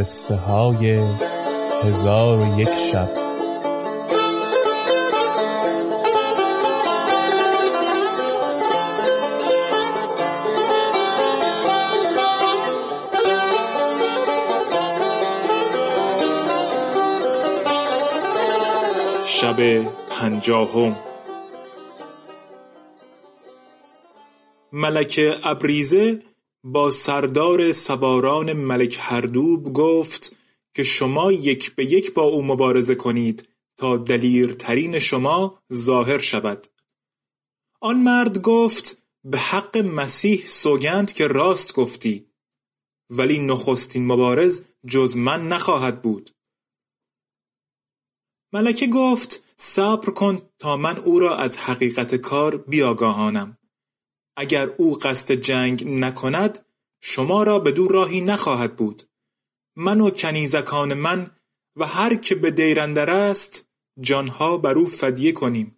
قصه های هزار و یک شب. شب پنجاهم. ملک ابریزه با سردار سواران ملک هردوب گفت که شما یک به یک با او مبارزه کنید تا دلیرترین شما ظاهر شود. آن مرد گفت به حق مسیح سوگند که راست گفتی ولی نخستین مبارز جز من نخواهد بود. ملکه گفت صبر کن تا من او را از حقیقت کار بیاگاهانم. اگر او قصد جنگ نکند شما را به دور راهی نخواهد بود. من و کنیزکان من و هر که به دیرندر است جانها بر او فدیه کنیم.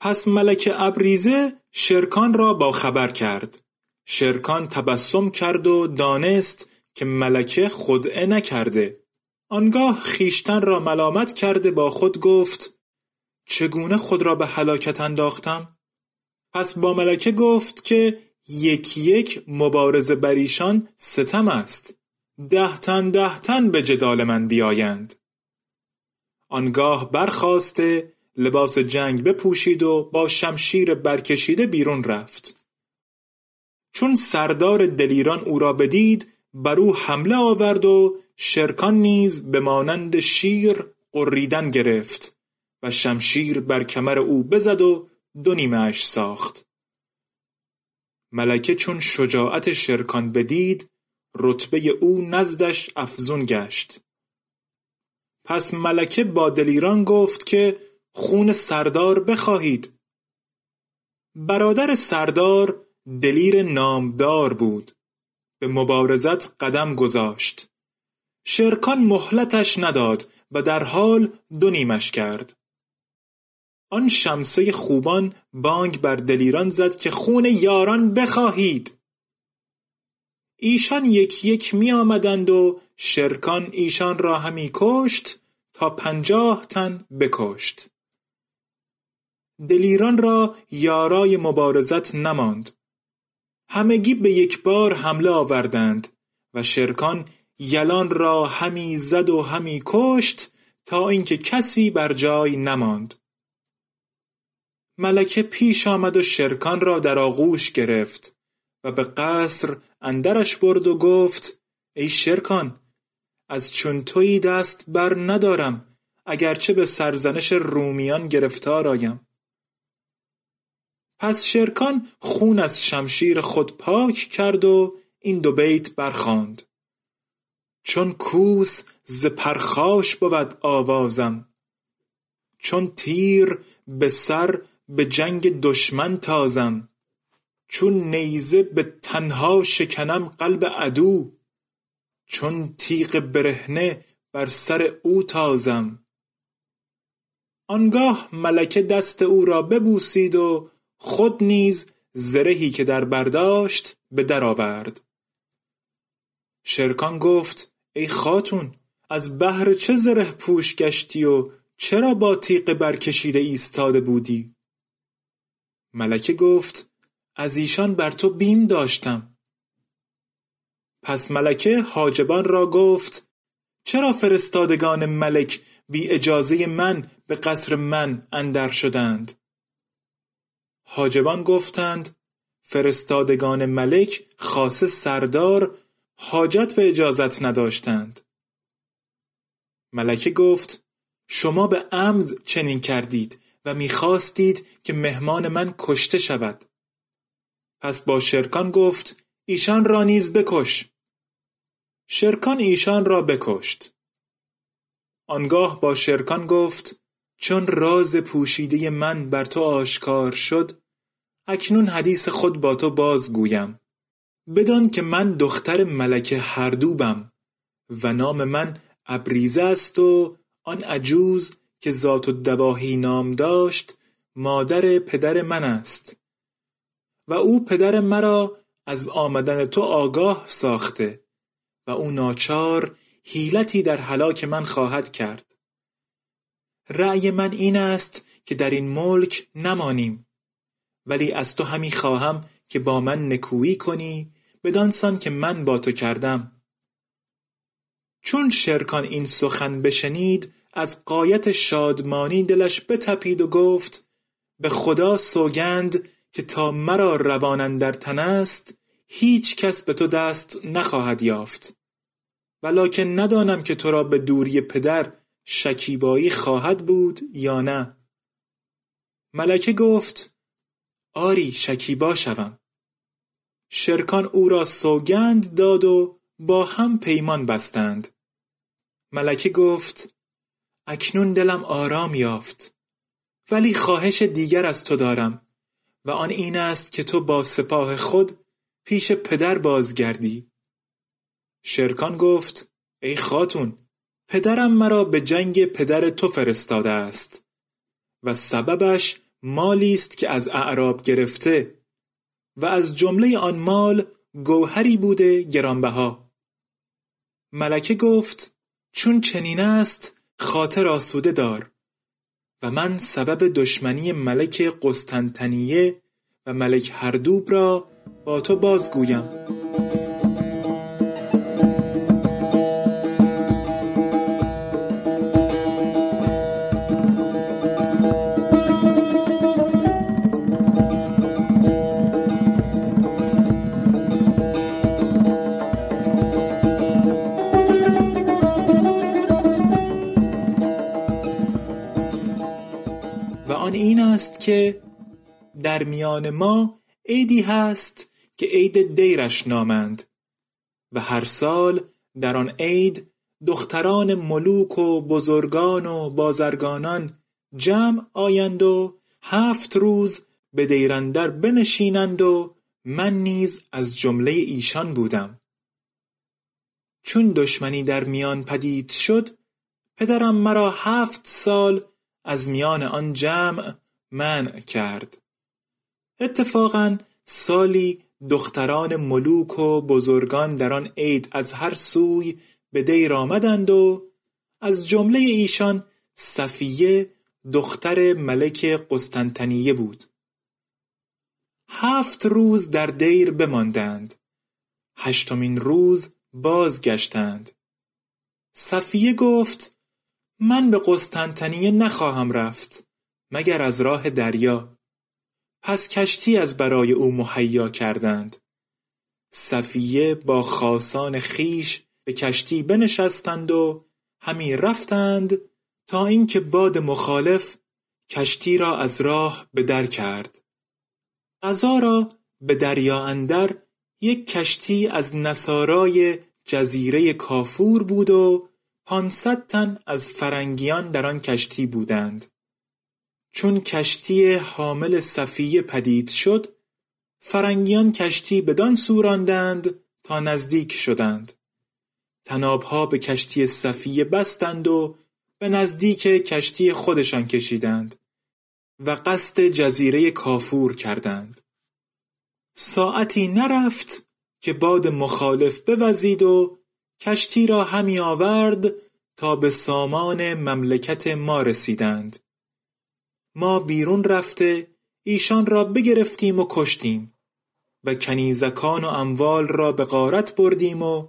پس ملک ابریزه شرکان را با خبر کرد. شرکان تبسم کرد و دانست که ملکه خدعه نکرده. آنگاه خیشتن را ملامت کرده با خود گفت چگونه خود را به هلاکت انداختم؟ پس با ملکه گفت که یک یک مبارزه بر ایشان ستم است. ده تن ده تن به جدال من بیایند. آنگاه برخواسته لباس جنگ بپوشید و با شمشیر برکشیده بیرون رفت. چون سردار دلیران او را بدید بر او حمله آورد و شرکان نیز به مانند شیر قریدن گرفت و شمشیر بر کمر او بزد و دو نیمهاش ساخت. ملکه چون شجاعت شرکان بدید رتبه او نزدش افزون گشت. پس ملکه با دلیران گفت که خون سردار بخواهید. برادر سردار دلیر نامدار بود. به مبارزت قدم گذاشت. شرکان مهلتش نداد و در حال دو نیمش کرد. آن شمسه خوبان بانگ بر دلیران زد که خون یاران بخواهید. ایشان یک یک می آمدند و شرکان ایشان را همی کشت تا پنجاه تن بکشت. دلیران را یارای مبارزت نماند. همگی به یک بار حمله آوردند و شرکان یلان را همی زد و همی کشت تا اینکه کسی بر جای نماند. ملکه پیش آمد و شرکان را در آغوش گرفت و به قصر اندرش برد و گفت ای شرکان از چون تویی دست بر ندارم اگرچه به سرزنش رومیان گرفتار آیم. پس شرکان خون از شمشیر خود پاک کرد و این دو بیت برخواند. چون کوس ز پرخاش بود آوازم چون تیر به سر به جنگ دشمن تازم چون نیزه به تنها شکنم قلب عدو چون تیغ برهنه بر سر او تازم. آنگاه ملکه دست او را ببوسید و خود نیز زرهی که در برداشت به در آورد. شرکان گفت ای خاتون از بهر چه زره پوش گشتی و چرا با تیغ برکشیده ایستاده بودی؟ ملکه گفت از ایشان بر تو بیم داشتم. پس ملکه حاجبان را گفت چرا فرستادگان ملک بی اجازه من به قصر من اندر شدند؟ حاجبان گفتند فرستادگان ملک خاصه سردار حاجت به اجازت نداشتند. ملکه گفت شما به عمد چنین کردید و می‌خواستید که مهمان من کشته شود. پس با شرکان گفت ایشان را نیز بکش. شرکان ایشان را بکشت. آنگاه با شرکان گفت چون راز پوشیده من بر تو آشکار شد اکنون حدیث خود با تو بازگویم. بدان که من دختر ملک هردوبم و نام من ابریزه است و آن عجوز که ذات الدواهی نام داشت مادر پدر من است. و او پدر مرا از آمدن تو آگاه ساخته و او ناچار حیلتی در هلاک من خواهد کرد. رأی من این است که در این ملک نمانیم ولی از تو همی خواهم که با من نکویی کنی بدانسان که من با تو کردم. چون شرکان این سخن بشنید از قایت شادمانی دلش بتپید و گفت به خدا سوگند که تا مرا روان در تن است هیچ کس به تو دست نخواهد یافت. ولکن ندانم که تو را به دوری پدر شکیبایی خواهد بود یا نه. ملکه گفت آری شکیبا شوم. شرکان او را سوگند داد و با هم پیمان بستند. ملکه گفت اکنون دلم آرام یافت. ولی خواهش دیگر از تو دارم و آن این است که تو با سپاه خود پیش پدر بازگردی. شرکان گفت ای خاتون پدرم مرا به جنگ پدر تو فرستاده است و سببش مالی است که از اعراب گرفته و از جمله آن مال گوهری بوده گرانبها. ملکه گفت چون چنین است خاطر آسوده دار و من سبب دشمنی ملک قسطنطنیه و ملک هردوب را با تو بازگویم. که در میان ما عیدی هست که عید دیرش نامند و هر سال در آن عید دختران ملوک و بزرگان و بازرگانان جمع آیند و هفت روز به دیرندر بنشینند و من نیز از جمله ایشان بودم. چون دشمنی در میان پدید شد پدرم مرا هفت سال از میان آن جمع منع کرد. اتفاقا سالی دختران ملوک و بزرگان در آن عید از هر سوی به دیر آمدند و از جمله ایشان صفیه دختر ملک قسطنطنیه بود. هفت روز در دیر بماندند. هشتمین روز بازگشتند. صفیه گفت من به قسطنطنیه نخواهم رفت. مگر از راه دریا. پس کشتی از برای او مهیا کردند. صفیه با خاصان خیش به کشتی بنشستند و همی رفتند تا اینکه باد مخالف کشتی را از راه به در کرد. قضا را به دریا اندر یک کشتی از نصارای جزیره کافور بود و پانصد تن از فرنگیان در آن کشتی بودند. چون کشتی حامل صفیه پدید شد فرنگیان کشتی بدان سوراندند تا نزدیک شدند. تنابها به کشتی صفیه بستند و به نزدیک کشتی خودشان کشیدند و قصد جزیره کافور کردند. ساعتی نرفت که باد مخالف بوزید و کشتی را همی آورد تا به سامان مملکت ما رسیدند. ما بیرون رفته ایشان را بگرفتیم و کشتیم. و کنیزکان و اموال را به غارت بردیم و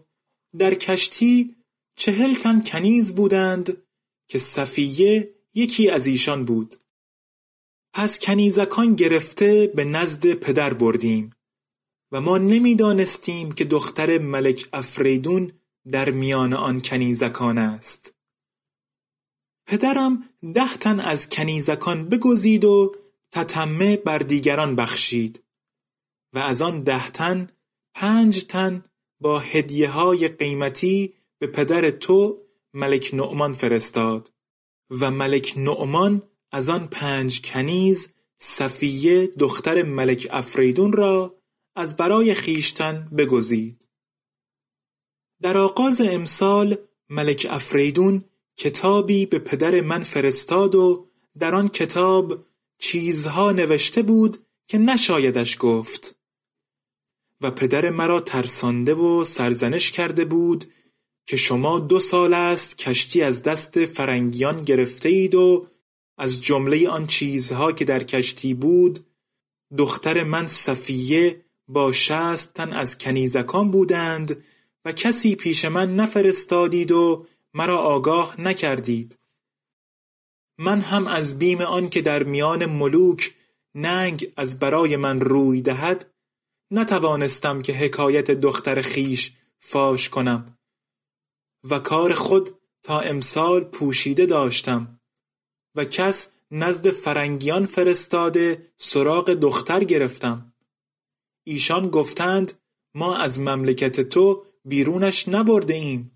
در کشتی چهل تن کنیز بودند که صفیه یکی از ایشان بود. پس کنیزکان گرفته به نزد پدر بردیم و ما نمی‌دانستیم که دختر ملک افریدون در میان آن کنیزکان است. پدرم ده تن از کنیزکان بگزید و تتمه بر دیگران بخشید. و از آن ده تن پنج تن با هدیه های قیمتی به پدر تو ملک نعمان فرستاد. و ملک نعمان از آن پنج کنیز صفیه دختر ملک افریدون را از برای خیشتن بگزید. در آغاز امسال ملک افریدون کتابی به پدر من فرستاد و در آن کتاب چیزها نوشته بود که نشایدش گفت. و پدر مرا ترسانده و سرزنش کرده بود که شما دو سال است کشتی از دست فرنگیان گرفته اید و از جمله آن چیزها که در کشتی بود دختر من صفیه با شست تن از کنیزکان بودند و کسی پیش من نفرستادید و مرا آگاه نکردید. من هم از بیم آن که در میان ملوک ننگ از برای من روی دهد نتوانستم که حکایت دختر خیش فاش کنم و کار خود تا امسال پوشیده داشتم و کس نزد فرنگیان فرستاده سراغ دختر گرفتم. ایشان گفتند ما از مملکت تو بیرونش نبرده ایم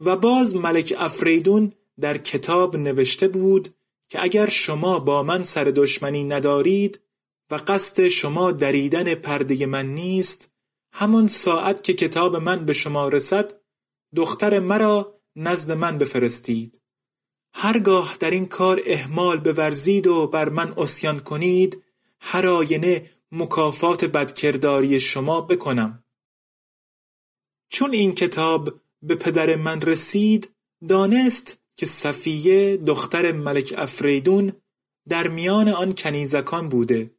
و باز ملک افریدون در کتاب نوشته بود که اگر شما با من سر دشمنی ندارید و قصد شما دریدن پرده من نیست همان ساعت که کتاب من به شما رسد دختر مرا نزد من بفرستید. هرگاه در این کار احمال بورزید و بر من اسیان کنید هر آینه مکافات بدکرداری شما بکنم. چون این کتاب به پدر من رسید دانست که صفیه دختر ملک افریدون در میان آن کنیزکان بوده.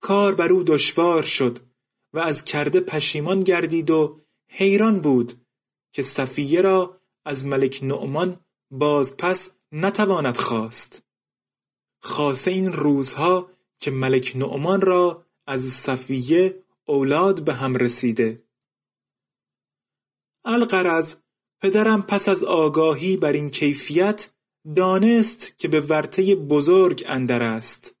کار بر او دشوار شد و از کرده پشیمان گردید و حیران بود که صفیه را از ملک نعمان باز پس نتواند خواست. خاصه این روزها که ملک نعمان را از صفیه اولاد به هم رسیده. القرض پدرم پس از آگاهی بر این کیفیت دانست که به ورطه بزرگ اندر است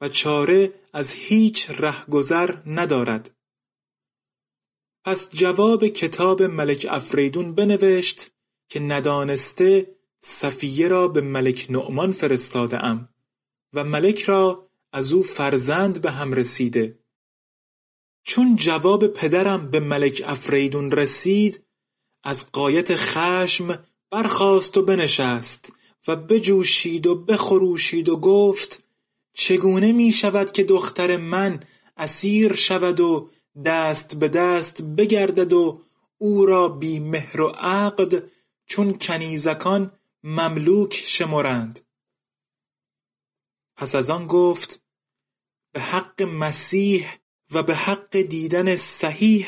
و چاره از هیچ رهگذر ندارد. پس جواب کتاب ملک افریدون بنوشت که ندانسته صفیه را به ملک نعمان فرستاده ام و ملک را از او فرزند به هم رسیده. چون جواب پدرم به ملک افریدون رسید از قایت خشم برخاست و بنشست و بجوشید و بخروشید و گفت چگونه می شود که دختر من اسیر شود و دست به دست بگردد و او را بی مهر و عقد چون کنیزکان مملوک شمرند؟ پس از آن گفت به حق مسیح و به حق دیدن صحیح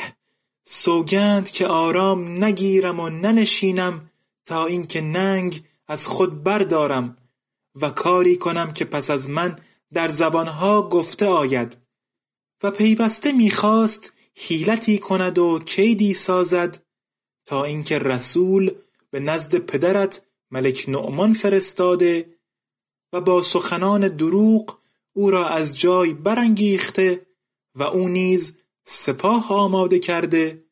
سوگند که آرام نگیرم و ننشینم تا اینکه ننگ از خود بردارم و کاری کنم که پس از من در زبانها گفته آید و پیوسته می‌خواست حیلتی کند و کیدی سازد تا اینکه رسول به نزد پدرت ملک نعمان فرستاده و با سخنان دروغ او را از جای برانگیخته و او نیز سپاه آماده کرده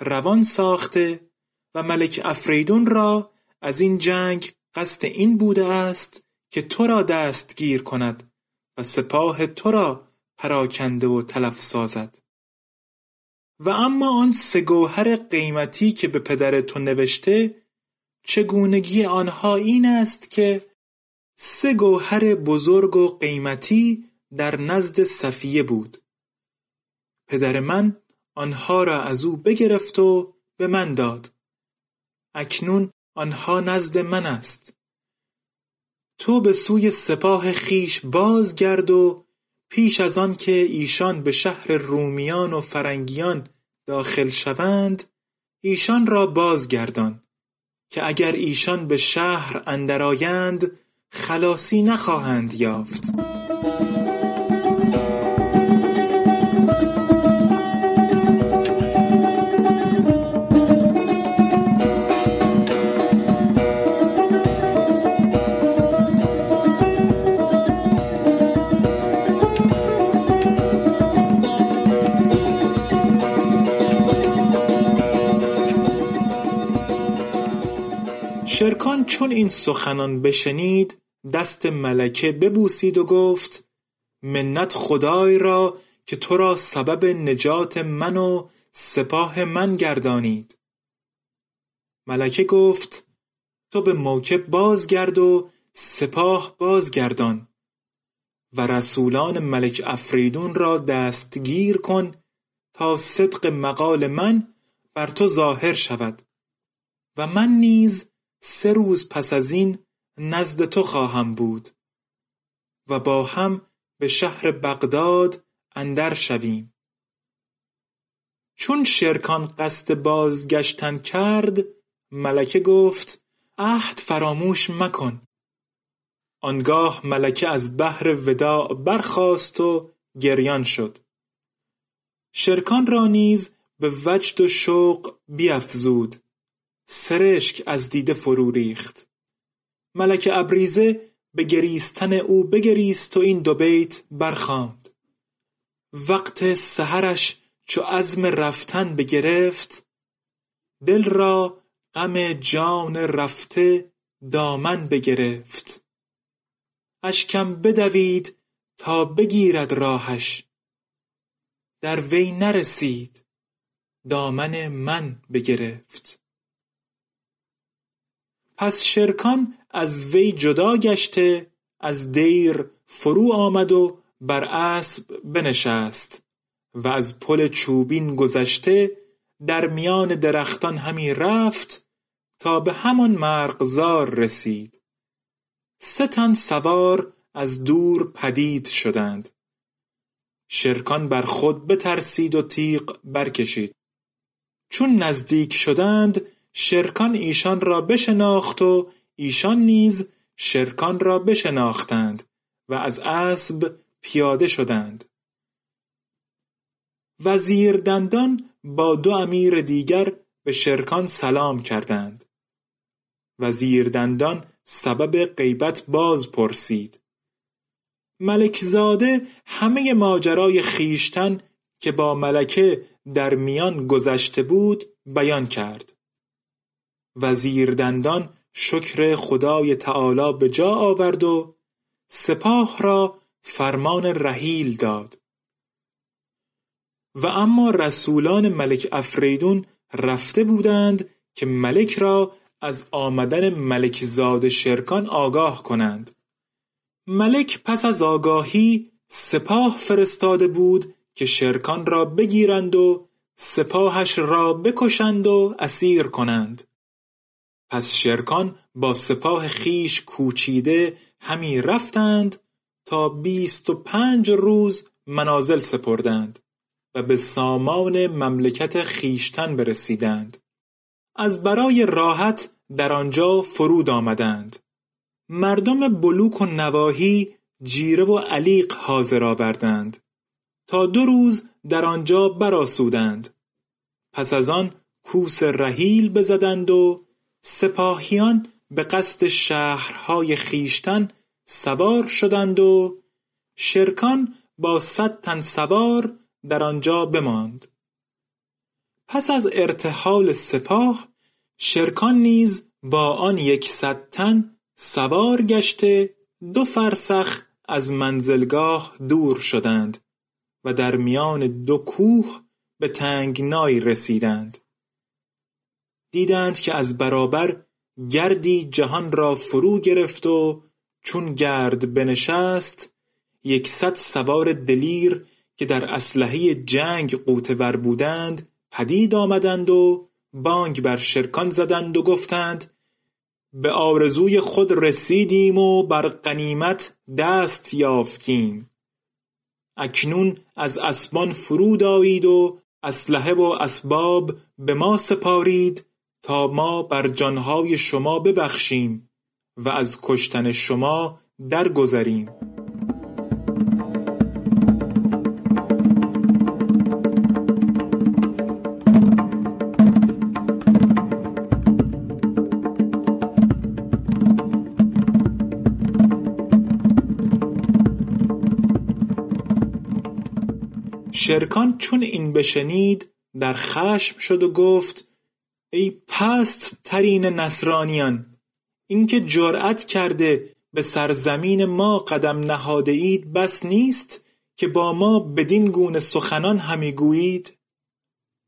روان ساخته و ملک افریدون را از این جنگ قصد این بوده است که تو را دستگیر کند و سپاه تو را پراکنده و تلف سازد. و اما آن سه گوهر قیمتی که به پدر تو نوشته چگونگی آنها این است که سه گوهر بزرگ و قیمتی در نزد صفیه بود. پدر من آنها را از او بگرفت و به من داد. اکنون آنها نزد من است. تو به سوی سپاه خیش بازگرد و پیش از آن که ایشان به شهر رومیان و فرنگیان داخل شوند ایشان را بازگردان که اگر ایشان به شهر اندرآیند خلاصی نخواهند یافت. شرکان چون این سخنان بشنید دست ملکه ببوسید و گفت منت خدای را که تو را سبب نجات من و سپاه من گردانید. ملکه گفت تو به موکب بازگرد و سپاه بازگردان و رسولان ملک افریدون را دستگیر کن تا صدق مقال من بر تو ظاهر شود و من نیز سه روز پس از این نزد تو خواهم بود و با هم به شهر بغداد اندر شویم. چون شرکان قصد بازگشتن کرد ملکه گفت عهد فراموش مکن. آنگاه ملکه از بحر وداع برخاست و گریان شد. شرکان را نیز به وجد و شوق بیافزود سرشک از دیده فرو ریخت. ملک ابریزه به گریستن او بگریست و این دو بیت برخواند وقت سحرش چو عزم رفتن بگرفت دل را غم جان رفته دامن بگرفت. اشکم بدوید تا بگیرد راهش در وی نرسید دامن من بگرفت. پس شرکان از وی جدا گشته از دیر فرو آمد و بر اسب بنشست و از پل چوبین گذشته در میان درختان همی رفت تا به همان مرغزار رسید. سه تن سوار از دور پدید شدند. شرکان بر خود بترسید و تیغ برکشید. چون نزدیک شدند شرکان ایشان را بشناخت و ایشان نیز شرکان را بشناختند و از اسب پیاده شدند. وزیر دندان با دو امیر دیگر به شرکان سلام کردند. وزیر دندان سبب غیبت باز پرسید. ملکزاده همه ماجرای خیشتن که با ملکه در میان گذشته بود بیان کرد. وزیر دندان شکر خدای تعالی به جا آورد و سپاه را فرمان رحیل داد. و اما رسولان ملک افریدون رفته بودند که ملک را از آمدن ملک زاد شرکان آگاه کنند. ملک پس از آگاهی سپاه فرستاده بود که شرکان را بگیرند و سپاهش را بکشند و اسیر کنند. پس شرکان با سپاه خیش کوچیده همی رفتند تا بیست و پنج روز منازل سپردند و به سامان مملکت خیشتن برسیدند. از برای راحت در آنجا فرود آمدند. مردم بلوک و نواحی جیره و علیق حاضر آوردند. تا دو روز در آنجا براسودند پس از آن کوس رحیل بزدند و سپاهیان به قصد شهرهای خیشتن سوار شدند و شرکان با صد تن سوار در آنجا بماند. پس از ارتحال سپاه شرکان نیز با آن یکصد تن سوار گشته دو فرسخ از منزلگاه دور شدند و در میان دو کوه به تنگنایی رسیدند. دیدند که از برابر گردی جهان را فرو گرفت و چون گرد بنشست یکصد سوار دلیر که در اسلحه جنگ قوتور بودند پدید آمدند و بانگ بر شرکان زدند و گفتند به آرزوی خود رسیدیم و بر غنیمت دست یافتیم. اکنون از اسبان فرود آیید و اسلحه و اسباب به ما سپارید. تا ما بر جانهای شما ببخشیم و از کشتن شما درگذریم. شرکان چون این بشنید در خشم شد و گفت ای پست ترین نصرانیان اینکه جرأت کرده به سرزمین ما قدم نهاده اید بس نیست که با ما بدین گونه سخنان همی گویید.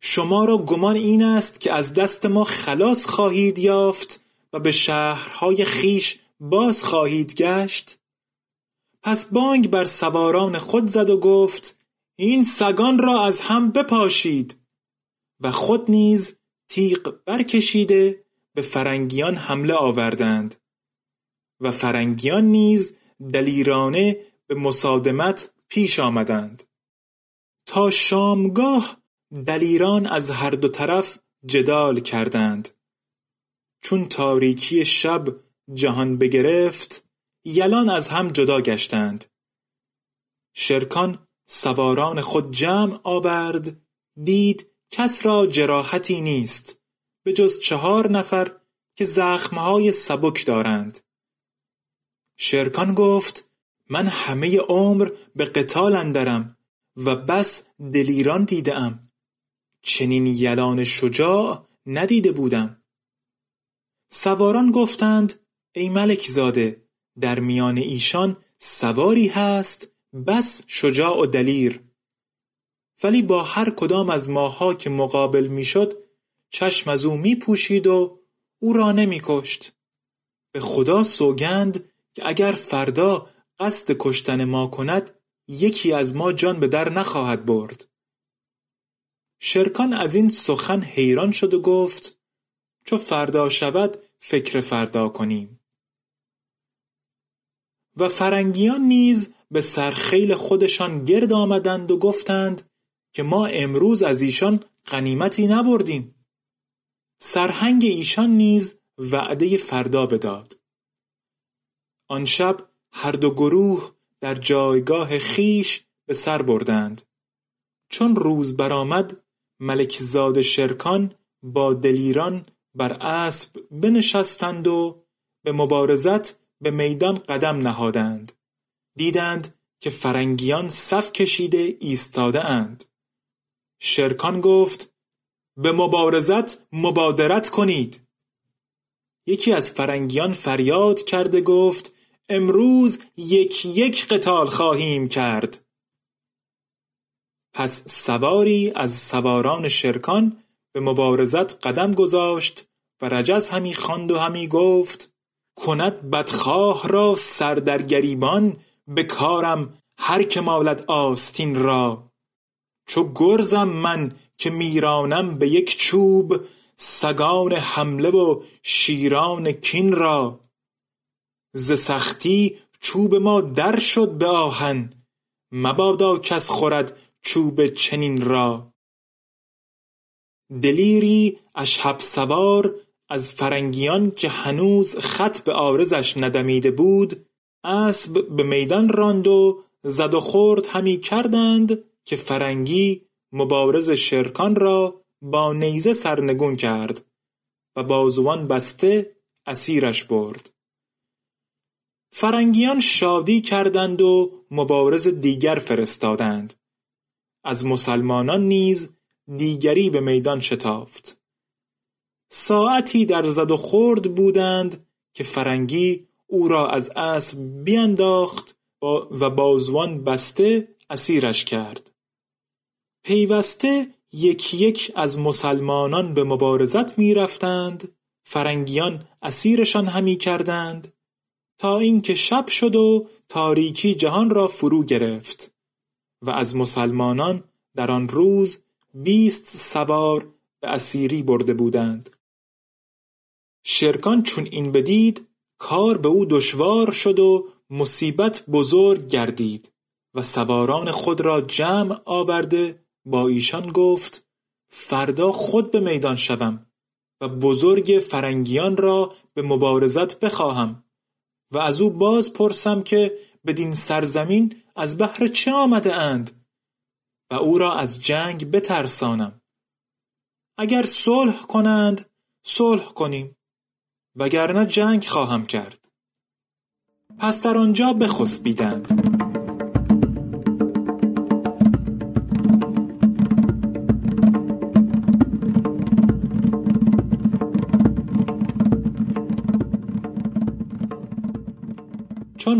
شما را گمان این است که از دست ما خلاص خواهید یافت و به شهرهای خیش باز خواهید گشت. پس بانگ بر سواران خود زد و گفت این سگان را از هم بپاشید. و خود نیز تیغ برکشیده به فرنگیان حمله آوردند. و فرنگیان نیز دلیرانه به مصادمت پیش آمدند. تا شامگاه دلیران از هر دو طرف جدال کردند. چون تاریکی شب جهان بگرفت یلان از هم جدا گشتند. شرکان سواران خود جمع آورد دید کس را جراحتی نیست به جز چهار نفر که زخمهای سبک دارند. شرکان گفت من همه عمر به قتال اندرم و بس دلیران دیدم چنین یلان شجاع ندیده بودم. سواران گفتند ای ملک زاده در میان ایشان سواری هست بس شجاع و دلیر. ولی با هر کدام از ماها که مقابل می‌شد چشم از او می پوشید و او را نمی کشت. به خدا سوگند که اگر فردا قصد کشتن ما کند یکی از ما جان به در نخواهد برد. شرکان از این سخن حیران شد و گفت چو فردا شود فکر فردا کنیم. و فرنگیان نیز به سرخیل خودشان گرد آمدند و گفتند که ما امروز از ایشان غنیمتی نبردیم. سرهنگ ایشان نیز وعده فردا بداد. آن شب هر دو گروه در جایگاه خیش به سر بردند. چون روز برآمد ملک زاد شرکان با دلیران بر اسب بنشستند و به مبارزت به میدان قدم نهادند. دیدند که فرنگیان صف کشیده ایستاده اند شرکان گفت به مبارزت مبادرت کنید. یکی از فرنگیان فریاد کرده گفت امروز یک یک قتال خواهیم کرد. پس سواری از سواران شرکان به مبارزت قدم گذاشت و رجز همی خواند و همی گفت کند بدخواه را سر در گریبان به کارم هر که مالد آستین را. چو گرزم من که میرانم به یک چوب سگان حمله و شیران کین را. ز سختی چوب ما در شد به آهن مبادا کس خورد چوب چنین را. دلیری اشهب سوار از فرنگیان که هنوز خط به آرزش ندمیده بود اسب به میدان راند و زد و خورد همی کردند که فرنگی مبارز شرکان را با نیزه سرنگون کرد و بازوان بسته اسیرش برد. فرنگیان شادی کردند و مبارز دیگر فرستادند. از مسلمانان نیز دیگری به میدان شتافت. ساعتی در زد و خورد بودند که فرنگی او را از اسب بینداخت و بازوان بسته اسیرش کرد. پیوسته یک یک از مسلمانان به مبارزت می رفتند فرنگیان اسیرشان همی کردند. تا اینکه شب شد و تاریکی جهان را فرو گرفت و از مسلمانان در آن روز بیست سوار به اسیری برده بودند. شرکان چون این بدید کار به او دشوار شد و مصیبت بزرگ گردید و سواران خود را جمع آورده با ایشان گفت فردا خود به میدان شوم و بزرگ فرنگیان را به مبارزت بخواهم و از او باز پرسم که بدین سرزمین از بحر چه آمده اند و او را از جنگ بترسانم. اگر صلح کنند صلح کنیم وگرنه جنگ خواهم کرد. پس در آنجا بخسبیدند.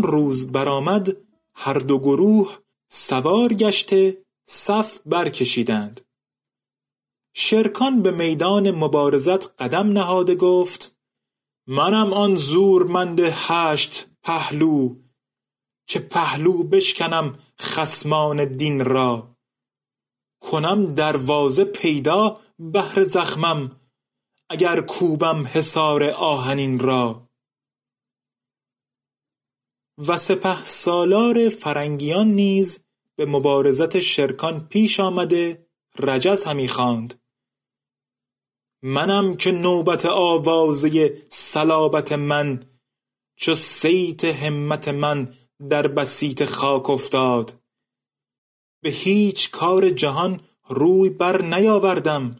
روز برآمد هر دو گروه سوار گشته صف برکشیدند. شرکان به میدان مبارزت قدم نهاده گفت منم آن زورمند هشت پهلو که پهلو بشکنم خسمان دین را. کنم دروازه پیدا بهر زخمم اگر کوبم حصار آهنین را. و سپه سالار فرنگیان نیز به مبارزت شرکان پیش آمده رجز همی خواند. منم که نوبت آوازه صلابت من چو صیت همت من در بسیط خاک افتاد. به هیچ کار جهان روی بر نیاوردم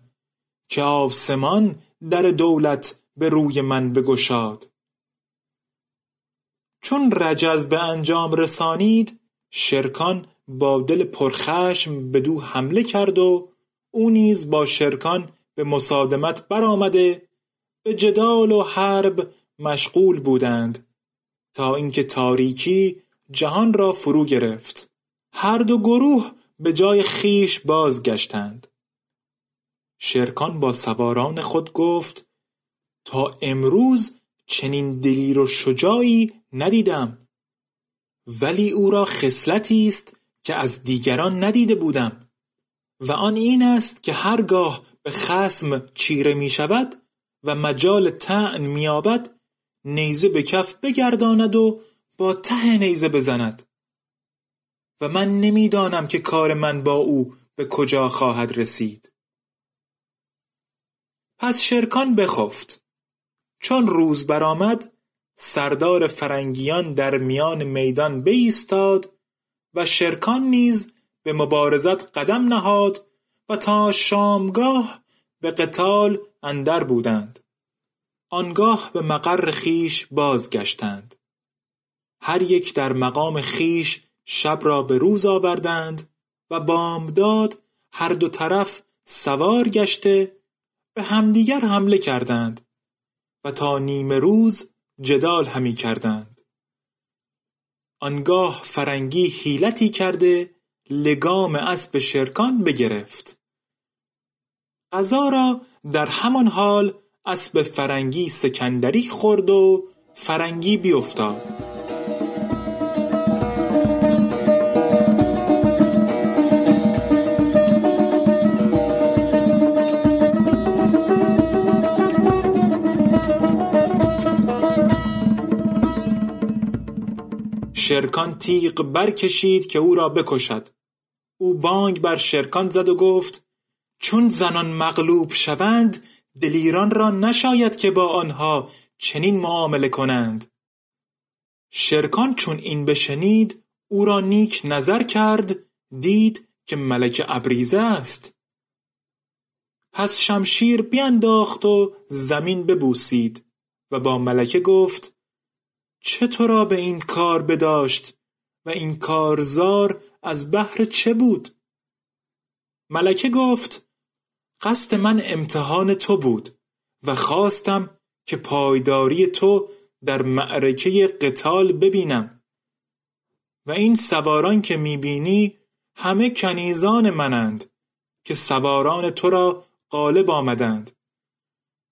که آسمان در دولت به روی من بگشاد. چون رجز به انجام رسانید شرکان با دل پرخشم بدو حمله کرد و او نیز با شرکان به مصادمت برآمده به جدال و حرب مشغول بودند تا اینکه تاریکی جهان را فرو گرفت. هر دو گروه به جای خیش بازگشتند. شرکان با سواران خود گفت تا امروز چنین دلیر و شجاعی ندیدم. ولی او را خصلتی است که از دیگران ندیده بودم. و آن این است که هرگاه به خسم چیره می شود و مجال طعن مییابد نیزه به کف بگرداند و با ته نیزه بزند. و من نمی‌دانم که کار من با او به کجا خواهد رسید. پس شرکان بخفت. چون روز برآمد سردار فرنگیان در میان میدان بایستاد و شرکان نیز به مبارزت قدم نهاد و تا شامگاه به قتال اندر بودند. آنگاه به مقر خیش بازگشتند. هر یک در مقام خیش شب را به روز آوردند و بامداد هر دو طرف سوار گشته به همدیگر حمله کردند و تا نیمه روز جدال همی کردند. آنگاه فرنگی حیلتی کرده لگام اسب شرکان بگرفت. قضا را در همان حال اسب فرنگی سکندری خورد و فرنگی بیفتاد. شرکان تیغ برکشید که او را بکشد. او بانگ بر شرکان زد و گفت چون زنان مغلوب شوند دلیران را نشاید که با آنها چنین معامله کنند. شرکان چون این بشنید او را نیک نظر کرد دید که ملک ابریزه است. پس شمشیر بینداخت و زمین ببوسید و با ملکه گفت چه تو را به این کار بداشت و این کارزار از بهر چه بود؟ ملکه گفت قصد من امتحان تو بود و خواستم که پایداری تو در معرکه قتال ببینم. و این سواران که می‌بینی همه کنیزان منند که سواران تو را غالب آمدند.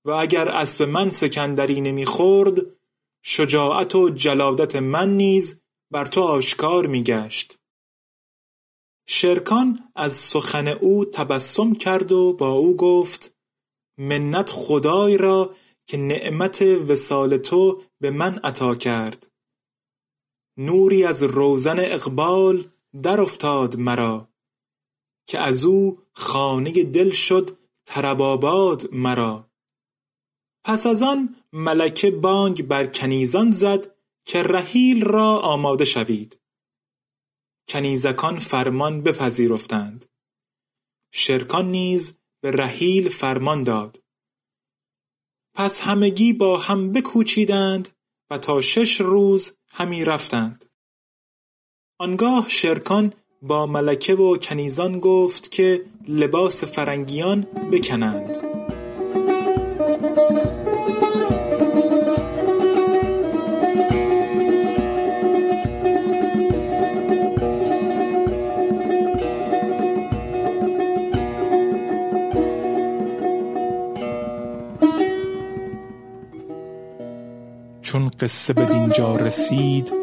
و اگر اسب من سکندری نمی‌خورد شجاعت و جلادت من نیز بر تو آشکار میگشت. شرکان از سخن او تبسم کرد و با او گفت منت خدای را که نعمت وسال تو به من عطا کرد. نوری از روزن اقبال در افتاد مرا که از او خانه دل شد ترباباد مرا. پس از آن ملکه بانگ بر کنیزان زد که رحیل را آماده شوید. کنیزکان فرمان بپذیرفتند. شرکان نیز به رحیل فرمان داد. پس همگی با هم بکوچیدند و تا شش روز همی رفتند. آنگاه شرکان با ملکه و کنیزان گفت که لباس فرنگیان بکنند. چون قصه به دینجا رسید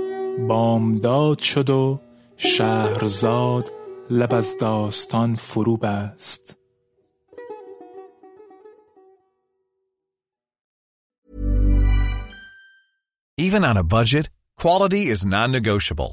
بامداد شد و شهرزاد لب از داستان فرو بست Even on a budget, quality is non-negotiable.